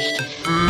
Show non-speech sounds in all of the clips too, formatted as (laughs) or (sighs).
used to.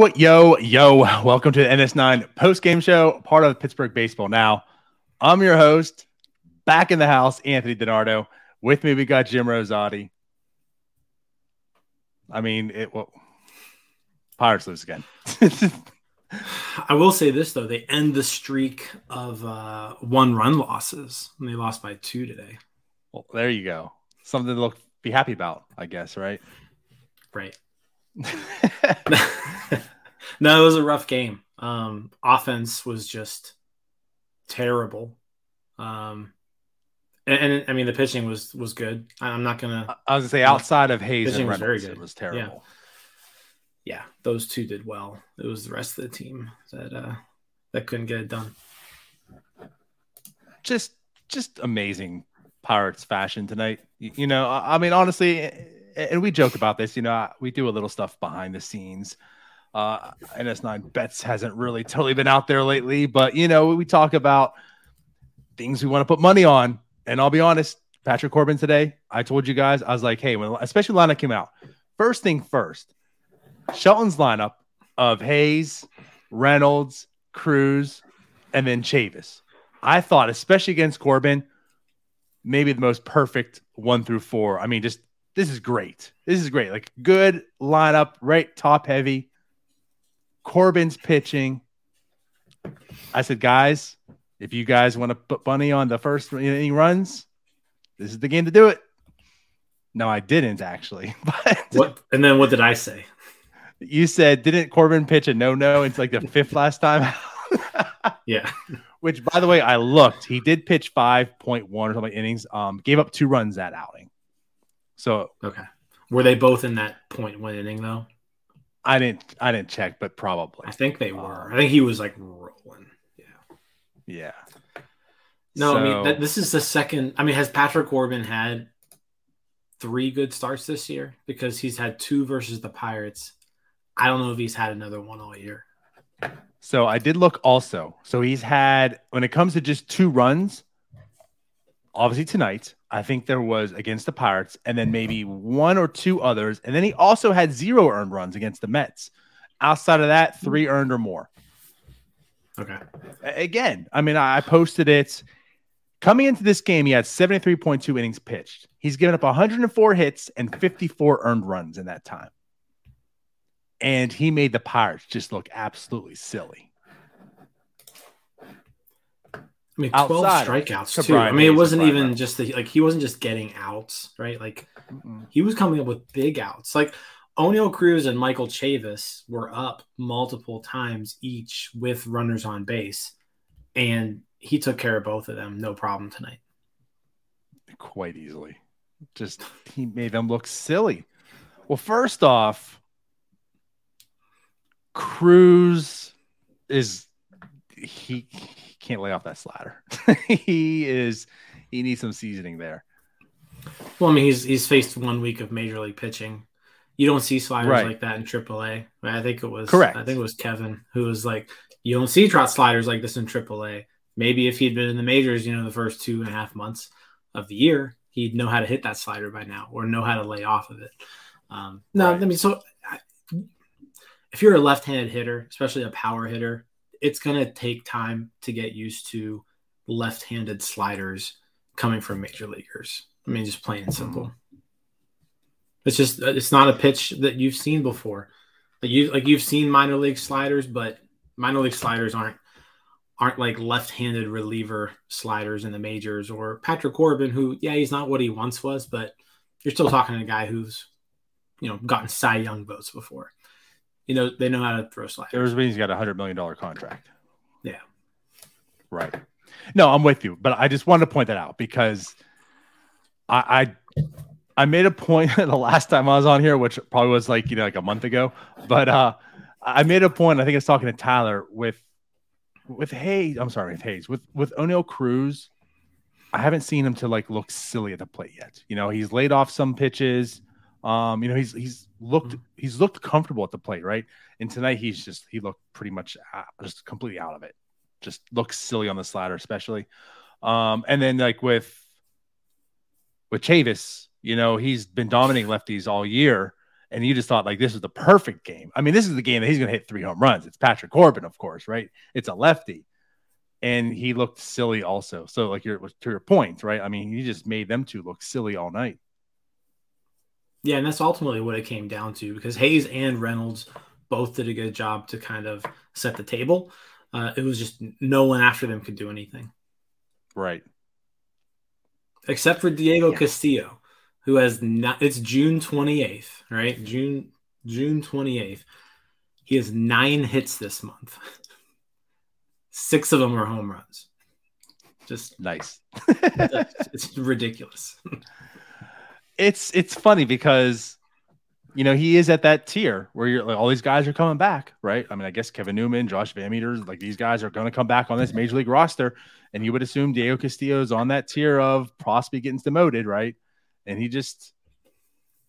Yo, yo, yo. Welcome to the NS9 post game show, part of Pittsburgh Baseball Now. I'm your host, back in the house, Anthony DiNardo. With me, we got Jim Rosati. I mean, it well, Pirates lose again. (laughs) (laughs) I will say this though, they end the streak of uh, one run losses. And they lost by two today. Well, there you go. Something to look be happy about, I guess, right? Right. (laughs) (laughs) no, it was a rough game. Um, offense was just terrible. Um, and, and, I mean the pitching was was good. I'm not gonna. I was gonna say outside of Hayes and was very good. it was terrible. Yeah. yeah, those two did well. It was the rest of the team that uh, that couldn't get it done. Just just amazing Pirates fashion tonight. You, you know, I, I mean, honestly, and we joke about this. You know, we do a little stuff behind the scenes. Uh, NS9 bets hasn't really totally been out there lately, but you know, we talk about things we want to put money on. And I'll be honest, Patrick Corbin today, I told you guys, I was like, hey, when especially lineup came out, first thing first, Shelton's lineup of Hayes, Reynolds, Cruz, and then Chavis. I thought, especially against Corbin, maybe the most perfect one through four. I mean, just this is great. This is great. Like good lineup, right? Top heavy. Corbin's pitching. I said, guys, if you guys want to put money on the first inning runs, this is the game to do it. No, I didn't actually. (laughs) But what? And then what did I say? You said didn't Corbin pitch a no no? It's like the fifth last time. (laughs) yeah. Which, by the way, I looked. He did pitch five point one or something innings. Um, gave up two runs that outing. So okay, were they both in that point one inning though? I didn't I didn't check, but probably. I think they were. Um, I think he was like rolling. Yeah. Yeah. No, so, I mean th- this is the second. I mean, has Patrick Corbin had three good starts this year? Because he's had two versus the Pirates. I don't know if he's had another one all year. So I did look also. So he's had when it comes to just two runs, obviously tonight. I think there was against the Pirates, and then maybe one or two others. And then he also had zero earned runs against the Mets. Outside of that, three earned or more. Okay. Again, I mean, I posted it. Coming into this game, he had 73.2 innings pitched. He's given up 104 hits and 54 earned runs in that time. And he made the Pirates just look absolutely silly. I mean, twelve strikeouts too. I mean, it wasn't even just the, like he wasn't just getting outs, right? Like mm he was coming up with big outs. Like Oneil Cruz and Michael Chavis were up multiple times each with runners on base, and he took care of both of them, no problem tonight. Quite easily, just he made them look silly. Well, first off, Cruz is he can't lay off that slider. (laughs) he is he needs some seasoning there. Well, I mean, he's he's faced one week of major league pitching. You don't see sliders right. like that in AAA. I think it was correct. I think it was Kevin who was like, "You don't see trot sliders like this in AAA." Maybe if he'd been in the majors, you know, the first two and a half months of the year, he'd know how to hit that slider by now or know how to lay off of it. Um, no, right. I mean, so if you're a left-handed hitter, especially a power hitter, it's going to take time to get used to left-handed sliders coming from major leaguers. I mean, just plain and simple. Mm-hmm. It's just uh, it's not a pitch that you've seen before. Like you like you've seen minor league sliders, but minor league sliders aren't aren't like left-handed reliever sliders in the majors or Patrick Corbin, who yeah, he's not what he once was, but you're still talking to a guy who's you know gotten Cy Young votes before you know they know how to throw sliders. There's he's got a hundred million dollar contract. Yeah, right. No, I'm with you, but I just wanted to point that out because I, I I made a point (laughs) the last time I was on here, which probably was like you know like a month ago, but uh, I made a point. I think I was talking to Tyler with with Hayes. I'm sorry, with Hayes with with Oneil Cruz. I haven't seen him to like look silly at the plate yet. You know, he's laid off some pitches. Um, you know, he's he's looked mm-hmm. he's looked comfortable at the plate, right? And tonight he's just he looked pretty much out, just completely out of it. Just looks silly on the slider, especially. Um, and then like with with Chavis, you know, he's been dominating lefties all year, and you just thought like this is the perfect game. I mean, this is the game that he's going to hit three home runs. It's Patrick Corbin, of course, right? It's a lefty, and he looked silly also. So like your to your point, right? I mean, he just made them two look silly all night. Yeah, and that's ultimately what it came down to because Hayes and Reynolds both did a good job to kind of set the table. Uh, it was just no one after them could do anything. Right. Except for Diego yeah. Castillo who has not it's June 28th, right? June June 28th. He has nine hits this month. Six of them are home runs. Just nice. (laughs) it's ridiculous. (laughs) it's it's funny because you know he is at that tier where you're like all these guys are coming back, right? I mean, I guess Kevin Newman, Josh VanMeter, like these guys are going to come back on this major league roster, and you would assume Diego Castillo is on that tier of possibly getting demoted, right? and he just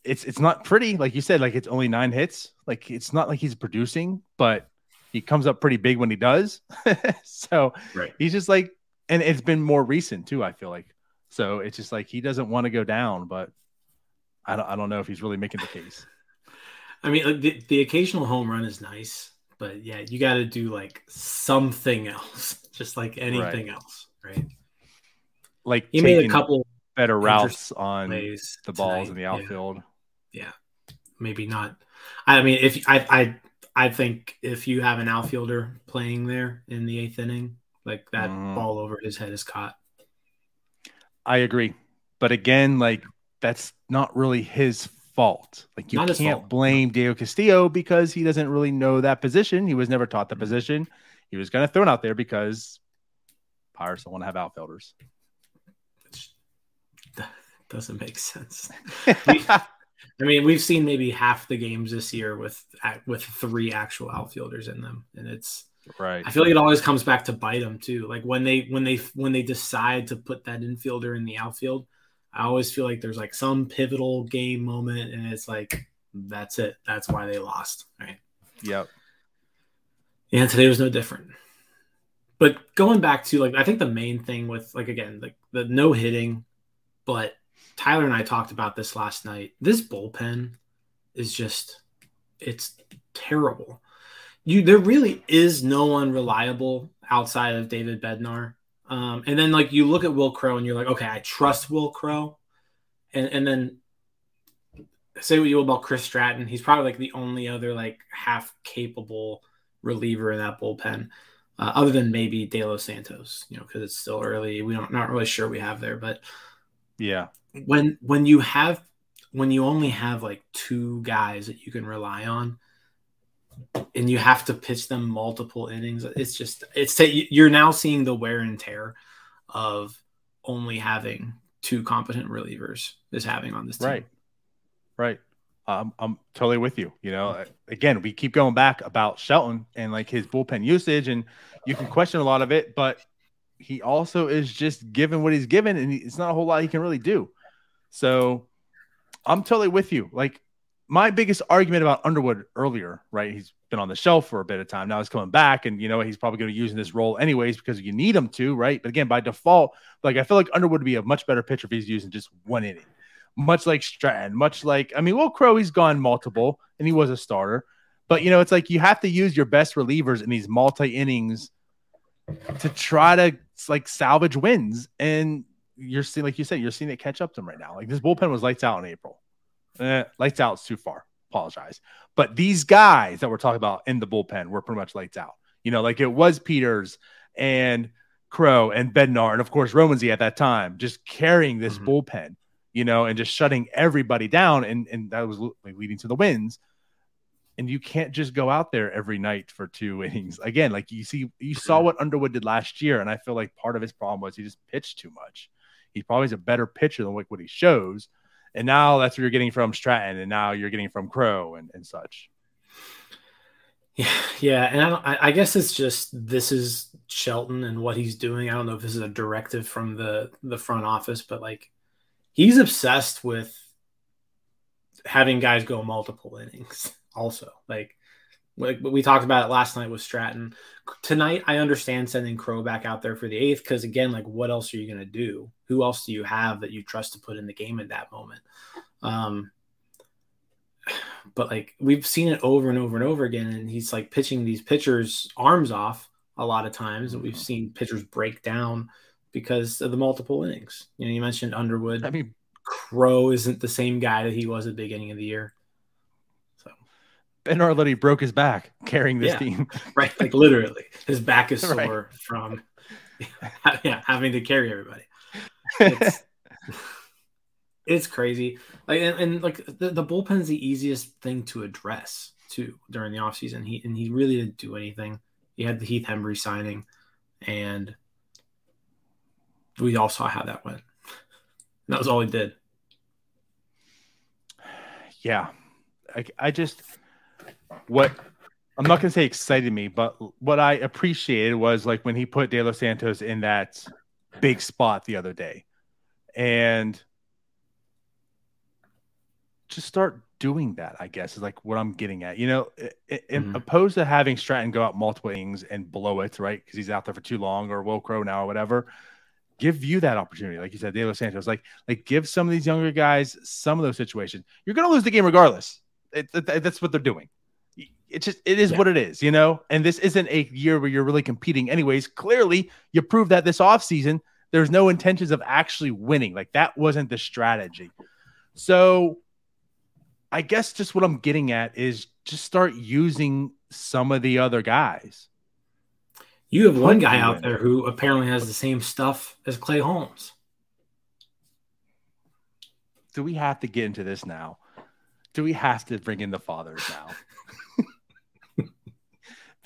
it's it's not pretty like you said like it's only nine hits like it's not like he's producing but he comes up pretty big when he does (laughs) so right. he's just like and it's been more recent too i feel like so it's just like he doesn't want to go down but i don't, I don't know if he's really making the case (laughs) i mean the, the occasional home run is nice but yeah you got to do like something (laughs) else just like anything right. else right like he made a couple better routes on the balls tonight. in the outfield. Yeah. yeah. maybe not. I mean, if I, I, I think if you have an outfielder playing there in the eighth inning, like that mm. ball over his head is caught. I agree, but again, like that's not really his fault. Like you not can't blame Diego Castillo because he doesn't really know that position. He was never taught the mm-hmm. position. He was going to throw it out there because Pirates don't want to have outfielders (laughs) doesn't make sense. we, I mean, we've seen maybe half the games this year with with three actual outfielders in them, and it's right. I feel like it always comes back to bite them too. Like when they when they when they decide to put that infielder in the outfield, I always feel like there's like some pivotal game moment, and it's like that's it. That's why they lost. Right. Yep. And today was no different. But going back to like, I think the main thing with like again, like the no hitting, but Tyler and I talked about this last night. This bullpen is just it's terrible. You there really is no one reliable outside of David Bednar. Um, and then like you look at Wil Crowe and you're like, okay, I trust Wil Crowe. And and then say what you will about Chris Stratton, he's probably like the only other like half capable reliever in that bullpen, uh, other than maybe De Los Santos, you know, because it's still early. We don't not really sure we have there, but yeah, when when you have when you only have like two guys that you can rely on and you have to pitch them multiple innings it's just it's you're now seeing the wear and tear of only having two competent relievers is having on this team. right right um, i'm totally with you you know again we keep going back about shelton and like his bullpen usage and you can question a lot of it but he also is just given what he's given and it's not a whole lot he can really do so I'm totally with you. Like my biggest argument about Underwood earlier, right? He's been on the shelf for a bit of time. Now he's coming back, and you know he's probably going to use in this role anyways because you need him to, right? But again, by default, like I feel like Underwood would be a much better pitcher if he's using just one inning, much like Stratton, much like I mean, Wil Crowe, he's gone multiple, and he was a starter. But you know, it's like you have to use your best relievers in these multi innings to try to like salvage wins. And you're seeing, like you said, you're seeing it catch up to them right now. Like this bullpen was lights out in April. Eh, lights out is too far. Apologize. But these guys that we're talking about in the bullpen were pretty much lights out. You know, like it was Peters and Crowe and Bednar, and of course Roansy at that time, just carrying this mm-hmm. bullpen, you know, and just shutting everybody down, and and that was leading to the wins. And you can't just go out there every night for two (laughs) innings. Again, like you see, you saw what Underwood did last year, and I feel like part of his problem was he just pitched too much He probably is a better pitcher than what he shows. And now that's what you're getting from Stratton, and now you're getting from Crowe and, and such. Yeah, yeah, and I, I guess it's just this is Shelton and what he's doing. I don't know if this is a directive from the the front office, but like he's obsessed with having guys go multiple innings. Also, like like we talked about it last night with Stratton. Tonight, I understand sending Crowe back out there for the eighth because again, like what else are you gonna do? Who else do you have that you trust to put in the game at that moment? Um, but like we've seen it over and over and over again, and he's like pitching these pitchers' arms off a lot of times, and we've mm-hmm. seen pitchers break down because of the multiple innings. You know, you mentioned Underwood. I mean, Crowe isn't the same guy that he was at the beginning of the year. Ben Arletti broke his back carrying this yeah, team. (laughs) right, like literally, his back is (laughs) sore right. from (laughs) yeah having to carry everybody. It's, it's crazy. Like and, and like the, the bullpen's the easiest thing to address too during the offseason. He and he really didn't do anything. He had the Heath Hembree signing, and we all saw how that went. that was all he did. (sighs) Yeah, I, I just what I'm not gonna say excited me, but what I appreciated was like when he put De Los Santos in that big spot the other day, and just start doing that, I guess, is like what I'm getting at. You know, mm-hmm. opposed to having Stratton go out multiple innings and blow it, right? Because he's out there for too long or Wil Crowe now or whatever. Give you that opportunity, like you said, De Los Santos. Like, like give some of these younger guys some of those situations. You're going to lose the game regardless. It, it, that's what they're doing. It's just it is yeah. what it is, you know. And this isn't a year where you're really competing, anyways. Clearly, you proved that this offseason there's no intentions of actually winning. Like that wasn't the strategy. So I guess just what I'm getting at is just start using some of the other guys. You have one guy out there who apparently has the same stuff as Clay Holmes. Do we have to get into this now? Do we have to bring in the fathers now?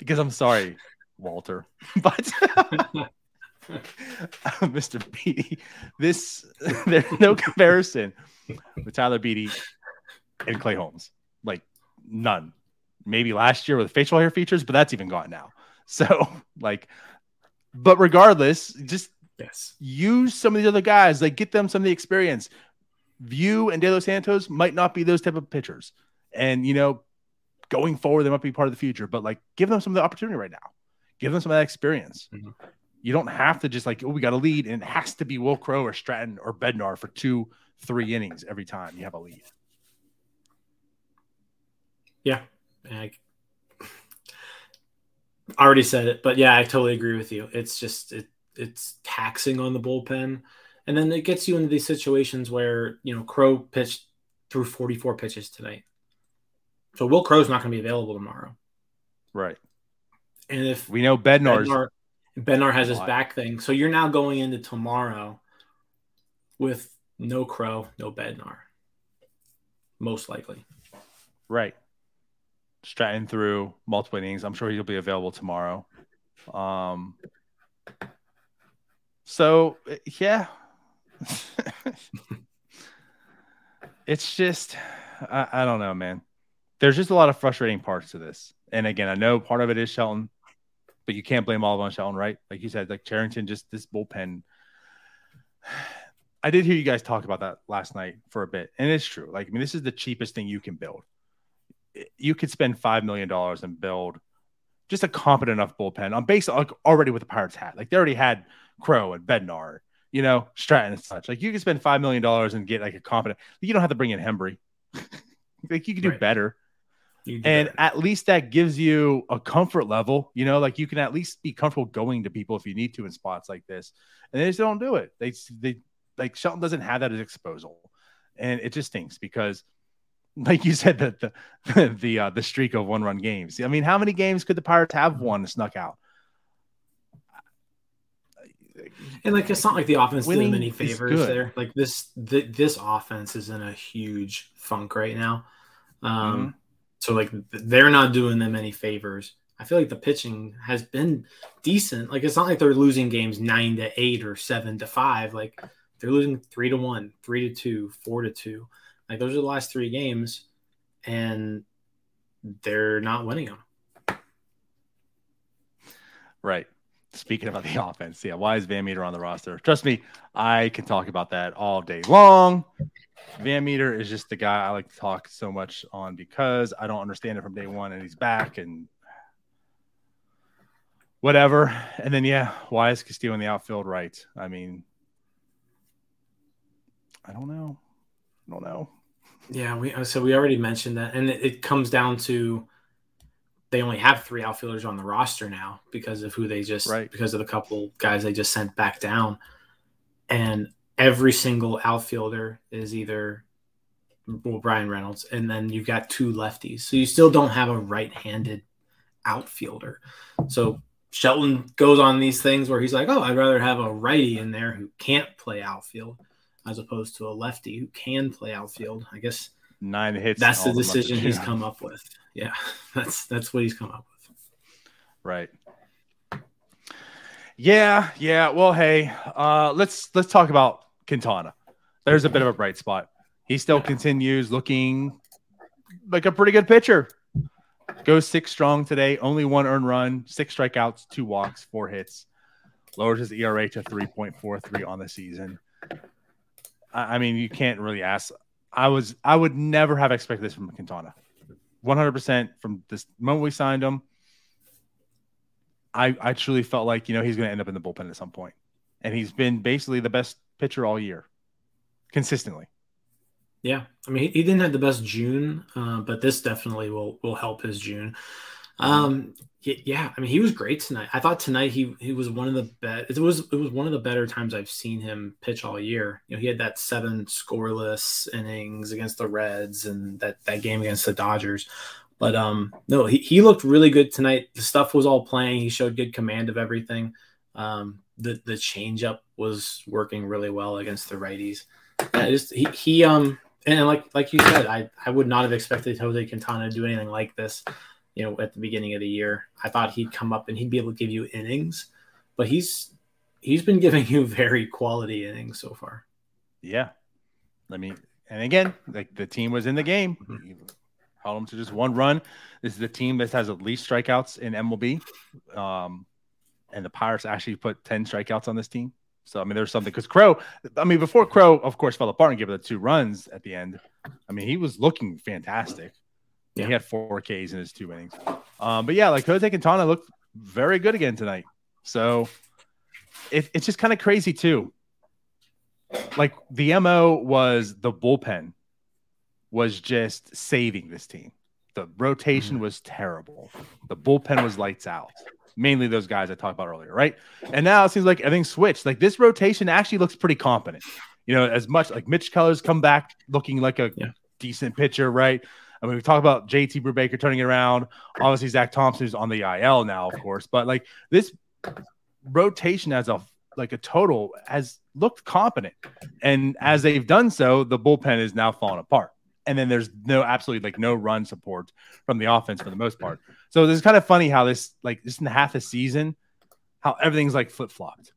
Because I'm sorry, Walter, (laughs) but (laughs) (laughs) uh, Mr. Beede, this there's no comparison with Tyler Beede and Clay Holmes. Like none. Maybe last year with facial hair features, but that's even gone now. So like, but regardless, just yes, use some of these other guys. Like get them some of the experience. View and De Los Santos might not be those type of pitchers, and you know, going forward they might be part of the future. But like, give them some of the opportunity right now. Give them some of that experience. Mm-hmm. You don't have to just like, oh, we got a lead, and it has to be Wil Crowe or Stratton or Bednar for two, three innings every time you have a lead. Yeah. I (laughs) already said it, but yeah, I totally agree with you. It's just it it's taxing on the bullpen. And then it gets you into these situations where, you know, Crowe pitched through 44 pitches tonight. So Wil Crowe's not going to be available tomorrow. Right. And if we know Bednar's Bednar, Bednar has his back thing. So you're now going into tomorrow with no Crowe, no Bednar. Most likely. Right. Stratton through multiple innings. I'm sure he'll be available tomorrow. Um, so yeah, (laughs) it's just I, I, don't know, man. There's just a lot of frustrating parts to this. And again, I know part of it is Shelton, but you can't blame all of on Shelton, right? Like you said, like Cherington, just this bullpen. (sighs) I did hear you guys talk about that last night for a bit, and it's true. Like, I mean, this is the cheapest thing you can build you could spend five million dollars and build just a competent enough bullpen. I'm based like already with the Pirates hat. Like they already had Crowe and Bednar, you know, Stratton and such. Like you could spend five million dollars and get like a competent. You don't have to bring in Hembree. (laughs) like you could do right. better. And at least that gives you a comfort level, you know, like you can at least be comfortable going to people if you need to in spots like this. And they just don't do it. They they like Shelton doesn't have that at disposal. And it just stinks because like you said, that the (laughs) the uh, the streak of one run games. I mean, how many games could the Pirates have won snuck out? And like it's not like the offense did them any favors there. Like this th- this offense is in a huge funk right now. Um, mm-hmm. So like they're not doing them any favors. I feel like the pitching has been decent. Like it's not like they're losing games nine to eight or seven to five. Like They're losing three to one, three to two, four to two. Like those are the last three games, and they're not winning them. Right. Speaking about the (laughs) offense, yeah, why is Van Meter on the roster? Trust me, I can talk about that all day long. Van Meter is just the guy I like to talk so much on because I don't understand it from day one, and he's back and whatever. And then yeah, why is Castillo in the outfield? Right. I mean, I don't know. I don't know. Yeah, we uh, so we already mentioned that, and it, it comes down to they only have three outfielders on the roster now because of who they just right. because of the couple guys they just sent back down, and every single outfielder is either well Bryan Reynolds, and then you've got two lefties, so you still don't have a right-handed outfielder. So Shelton goes on these things where he's like, "Oh, I'd rather have a righty in there who can't play outfield." as opposed to a lefty who can play outfield. I guess nine hits. That's the decision he's come up with. Yeah, (laughs) that's that's what he's come up with. Right. Yeah, yeah. Well, hey, uh, let's let's talk about Quintana. There's a bit of a bright spot. He still continues looking like a pretty good pitcher. Goes six strong today, only one earned run, six strikeouts, two walks, four hits. Lowers his ERA to 3.43 on the season. I mean, you can't really ask. I was, I would never have expected this from Quintana. 100% from this moment we signed him. I, I truly felt like, you know, he's going to end up in the bullpen at some point. And he's been basically the best pitcher all year, consistently. Yeah. I mean, he, didn't have the best June, uh, but this definitely will, will help his June. Um, yeah, I mean, he was great tonight. I thought tonight he he was one of the best. It was it was one of the better times I've seen him pitch all year. You know, he had that seven scoreless innings against the Reds and that that game against the Dodgers. But um, no, he, he looked really good tonight. The stuff was all playing. He showed good command of everything. Um, the the changeup was working really well against the righties. Yeah, just he he um and like like you said, I I would not have expected Jose Quintana to do anything like this you know, at the beginning of the year. I thought he'd come up and he'd be able to give you innings, but he's he's been (laughs) giving you very quality innings so far. Yeah. I mean, and again, like the team was in the game. Mm-hmm. Held them to just one run. This is the team that has at least strikeouts in MLB. Um, and the Pirates actually put 10 strikeouts on this team. So I mean, there's something because Crowe, I mean, before Crowe, of course, fell apart and gave it the two runs at the end. I mean, he was looking fantastic. Yeah. He had four Ks in his two innings. Um, but yeah, like Jose Quintana looked very good again tonight. So it, it's just kind of crazy too. Like the MO was the bullpen was just saving this team. The rotation mm-hmm. was terrible. The bullpen was lights out. Mainly those guys I talked about earlier, right? And now it seems like everything switched. Like this rotation actually looks pretty competent. You know, as much like Mitch Keller's come back looking like a yeah. decent pitcher, right? I mean, we talk about JT Brubaker turning it around. Obviously, Zach Thompson is on the IL now, of course, but like this rotation as a like a total has looked competent, and as they've done so, the bullpen is now falling apart. And then there's no absolutely like no run support from the offense for the most part. So is kind of funny how this like this in half a season, how everything's like flip flopped.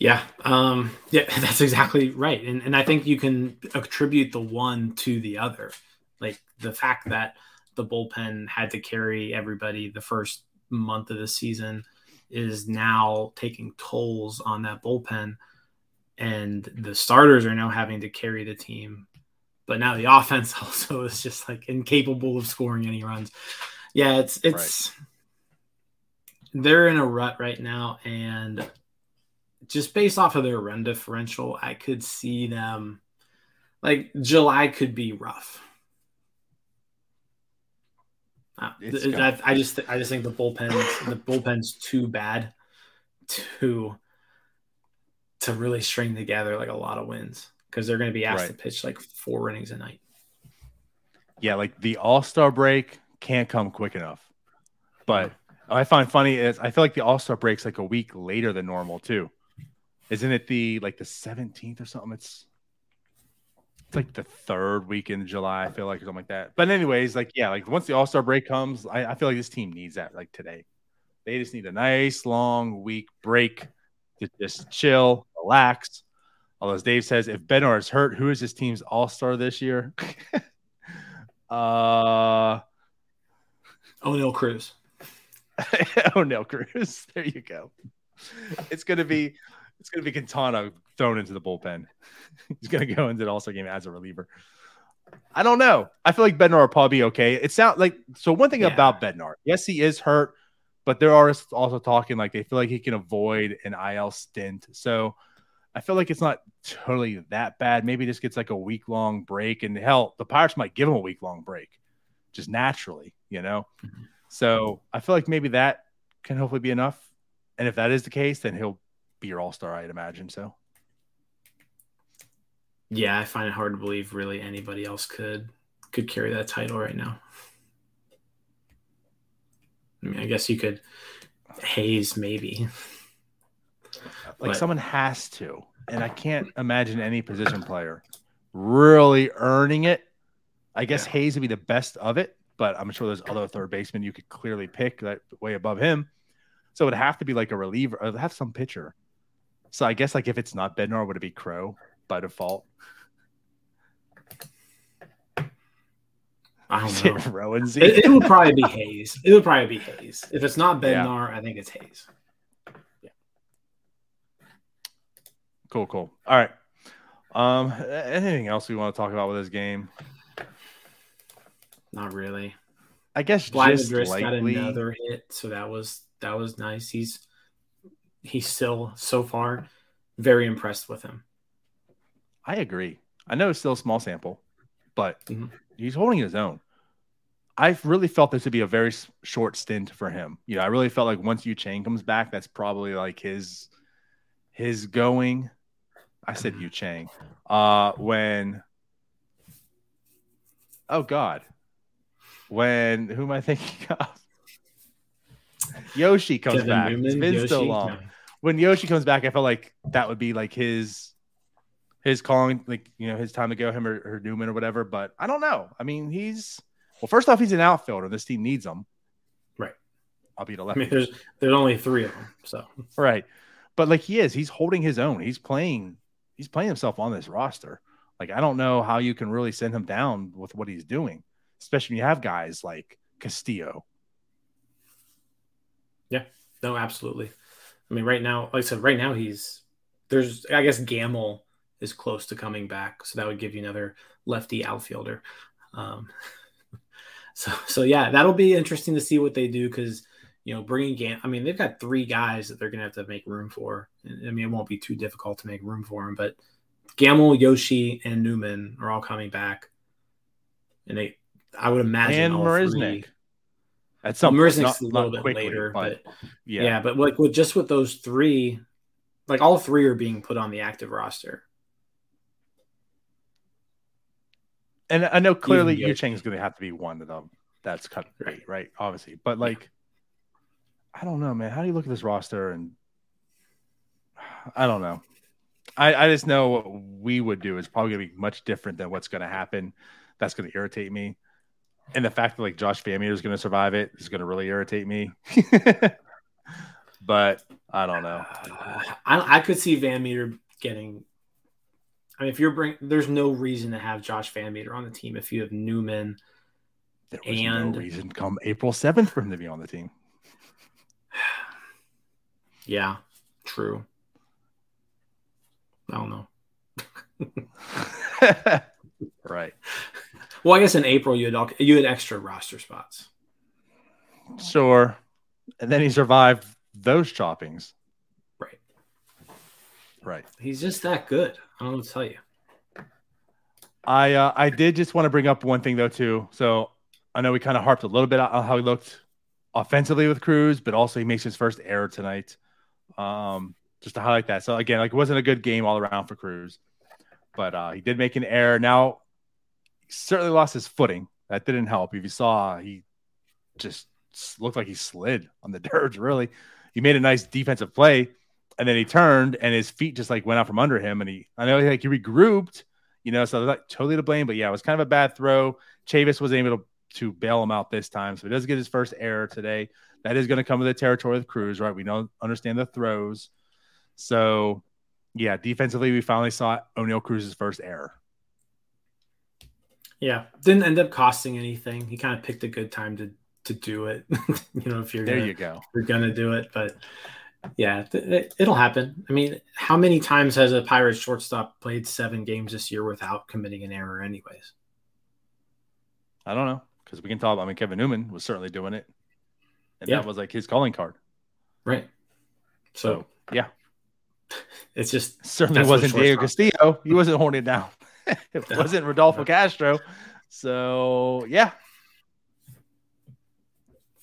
Yeah, um, yeah, (laughs) that's exactly right, and and I think you can attribute the one to the other, like the fact that the bullpen had to carry everybody the first month of the season is now taking tolls on that bullpen, and the starters are now having to carry the team, but now the offense (laughs) also is just like incapable of scoring any runs. Yeah, it's it's right. they're in a rut right now, and just based off of their run differential, I could see them like July could be rough. Uh, I, I, just I just think the bullpen the bullpen's too bad to to really string together like a lot of wins because they're going to be asked right. to pitch like four innings a night. Yeah, like the All Star break can't come quick enough. But I find funny is I feel like the All Star break's like a week later than normal too. Isn't it the like the 17th or something? It's it's like the third week in July, I feel like, or something like that. But anyways, like yeah, like once the All Star break comes, I, I, feel like this team needs that like today. They just need a nice long week break to just chill, relax. Although, as Dave says, if Bednar is hurt, who is his team's all star this year? (laughs) uh, Oneil Cruz. (laughs) Oneil Cruz. (laughs) There you go. It's gonna be it's gonna be Quintana thrown into the bullpen. He's gonna go into the All Star game as a reliever. I don't know. I feel like Bednar will probably be okay. It sounds like so. One thing yeah. about Bednar, yes, he is hurt, but there are also talking like they feel like he can avoid an IL stint. So I feel like it's not totally that bad. Maybe this gets like a week long break, and hell, the Pirates might give him a week long break, just naturally, you know. Mm-hmm. So I feel like maybe that can hopefully be enough. And if that is the case, then he'll be your all star, I'd imagine. So yeah, I find it hard to believe really anybody else could could carry that title right now. I mean, I guess you could Hayes maybe. Like but, someone has to, and I can't imagine any position player really earning it. I guess yeah. Hayes would be the best of it, but I'm sure there's other third basemen you could clearly pick that way above him. So it would have to be like a reliever, or have some pitcher. So I guess like if it's not Bednar, would it be Crowe by default? I don't know. It, it, would probably be Hayes. It would probably be Hayes. If it's not Bednar, yeah. I think it's Hayes. Cool, cool. All right. Um, anything else we want to talk about with this game? Not really. I guess just likely... got another hit, so that was that was nice. He's he's still so far very impressed with him. I agree. I know it's still a small sample, but mm-hmm he's holding his own. I really felt this to be a very short stint for him. You know, I really felt like once Yu Chang comes back, that's probably like his his going. I said Yu Chang. Uh when oh God. When who am I thinking (laughs) of? Yoshi comes Kevin back. Newman, it's been Yoshi, so long. No. When Yoshi comes back, I felt like that would be like his his calling, like you know, his time to go, him or, or Newman or whatever. But I don't know. I mean, he's well. First off, he's an outfielder. This team needs him. Right. I'll be the left. I mean, there's there's only three of them, so right. But like he is, he's holding his own. He's playing. He's playing himself on this roster. Like I don't know how you can really send him down with what he's doing, especially when you have guys like Castillo. Yeah. No, absolutely. I mean, right now, like I said, right now he's there's I guess Gamel is close to coming back. So that would give you another lefty outfielder. Um, (laughs) so, so yeah, that'll be interesting to see what they do because you know bringing Gam. I mean, they've got three guys that they're gonna have to make room for. I mean, it won't be too difficult to make room for them, but Gamel, Yoshi, and Newman are all coming back, and they. I would imagine and all Marisnick. Three, at some well, point, a little bit quickly, later, but, but yeah. yeah, but like with just with those three, like all three are being put on the active roster. and I know clearly Yu Chang is going to have to be one of them. That's cut right, right? Obviously, but like, I don't know, man. How do you look at this roster and (sighs) I don't know. I, I just know what we would do is probably going to be much different than what's going to happen. That's going to irritate me, and the fact that like Josh Van is going to survive it is going to really irritate me. (laughs) but I don't know. Uh, (sighs) I, I could see Van Meter getting I mean, if you're bring, there's no reason to have Josh VanMeter on the team if you have Newman. There was and, no reason come April seventh for him to be on the team. Yeah, true. I don't know. (laughs) right. Well, I guess in April you had you had extra roster spots. Sure, and then he survived those choppings. Right. Right. He's just that good. I don't know to tell you. I uh, I did just want to bring up one thing though too. So I know we kind of harped a little bit on how he looked offensively with Cruz, but also he makes his first error tonight. Um, just to highlight that. So again, like it wasn't a good game all around for Cruz, but uh, he did make an error. Now he certainly lost his footing. That didn't help. If you saw, he just looked like he slid on the (laughs) dirt. Really, he made a nice defensive play and then he turned and his feet just like went out from under him and he I know like he regrouped, you know, so like totally to blame, but yeah, it was kind of a bad throw. Chavis was able to, to bail him out this time. So he does get his first error today. That is going to come with the territory of Cruz, right? We don't understand the throws. So, yeah, defensively, we finally saw Oneil Cruz's first error. Yeah, didn't end up costing anything. He kind of picked a good time to to do it. (laughs) you know, if you're there, gonna, you go. You're gonna do it, but yeah, th- it'll happen. I mean, how many times has a Pirates shortstop played seven games this year without committing an error, anyways? I don't know because we can talk. I mean, Kevin Newman was certainly doing it, and Yeah. that was like his calling card. Right. So So, yeah, (laughs) it's just certainly wasn't Diego Castillo. He wasn't horning down. (laughs) it No. wasn't Rodolfo No. Castro. So, yeah,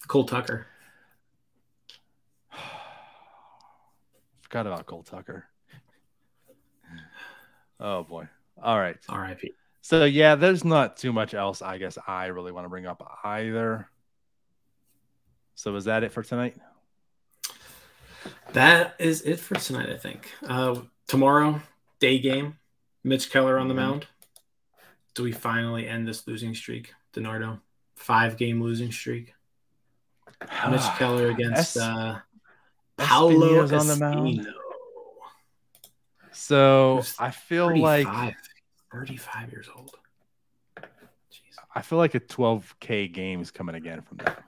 Cole Tucker. (sighs) forgot about Cole Tucker. Oh boy. All right. R.I.P. So yeah, there's not too much else I guess I really want to bring up either. So is that it for tonight? That is it for tonight, I think. Uh, tomorrow, day game. Mitch Keller on the Mhm. mound. Do we finally end this losing streak, Donardo? Five game losing streak. (sighs) Mitch Keller against uh, Paolo Espino's on the mound. So I feel like 35, 35 years old. Jeez. I feel like a 12k game is coming again from that.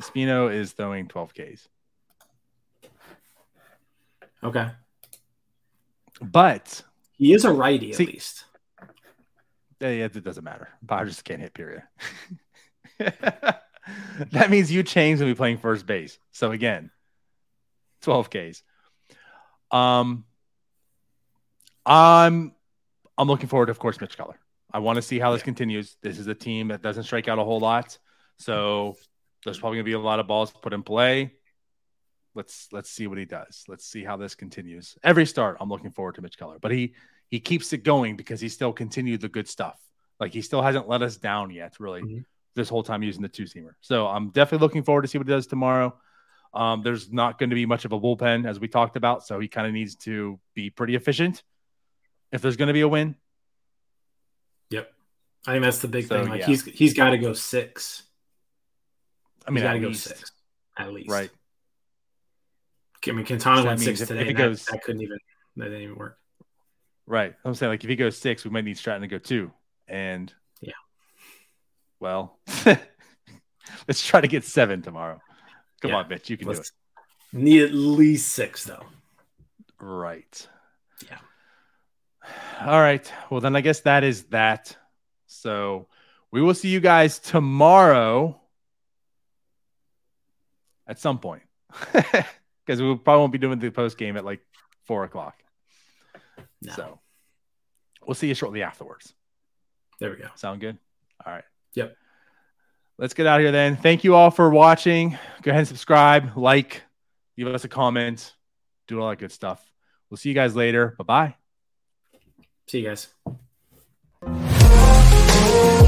Espino is throwing 12ks, Okay. but He is a righty See- at least. Yeah, it doesn't matter. Bob just can't hit, period. (laughs) that means you change when be playing first base. So again, 12 Ks. Um I'm I'm looking forward to, of course, Mitch Keller. I want to see how this Yeah. continues. This is a team that doesn't strike out a whole lot. So there's probably gonna be a lot of balls put in play. Let's let's see what he does. Let's see how this continues. Every start, I'm looking forward to Mitch Keller, but he he keeps it going because he still continued the good stuff. Like he still hasn't let us down yet, really, Mhm. this whole time using the two seamer. So I'm definitely looking forward to see what he does tomorrow. Um, there's not going to be much of a bullpen as we talked about, so he kind of needs to be pretty efficient if there's going to be a win. Yep. I think that's the big So, thing. Like yeah. he's he's got to go six. I mean, he's got to go least, six at least. right? I mean, Quintana So went six if- today. if it goes- that, that couldn't even. That didn't even work. Right. I'm saying like if he goes six, we might need Stratton to go two, and Yeah. well, (laughs) let's try to get seven tomorrow. Come Yeah. on, bitch, you can do it. Need at least six though. Right. Yeah. All right. Well, then I guess that is that. So we will see you guys tomorrow at some point (laughs) because we probably won't be doing the post game at like four o'clock. No. So we'll see you shortly afterwards. There we go. Sound good? All right. Yep. Let's get out of here then. Thank you all for watching. Go ahead and subscribe, like, give us a comment, do all that good stuff. We'll see you guys later. Bye bye. See you guys.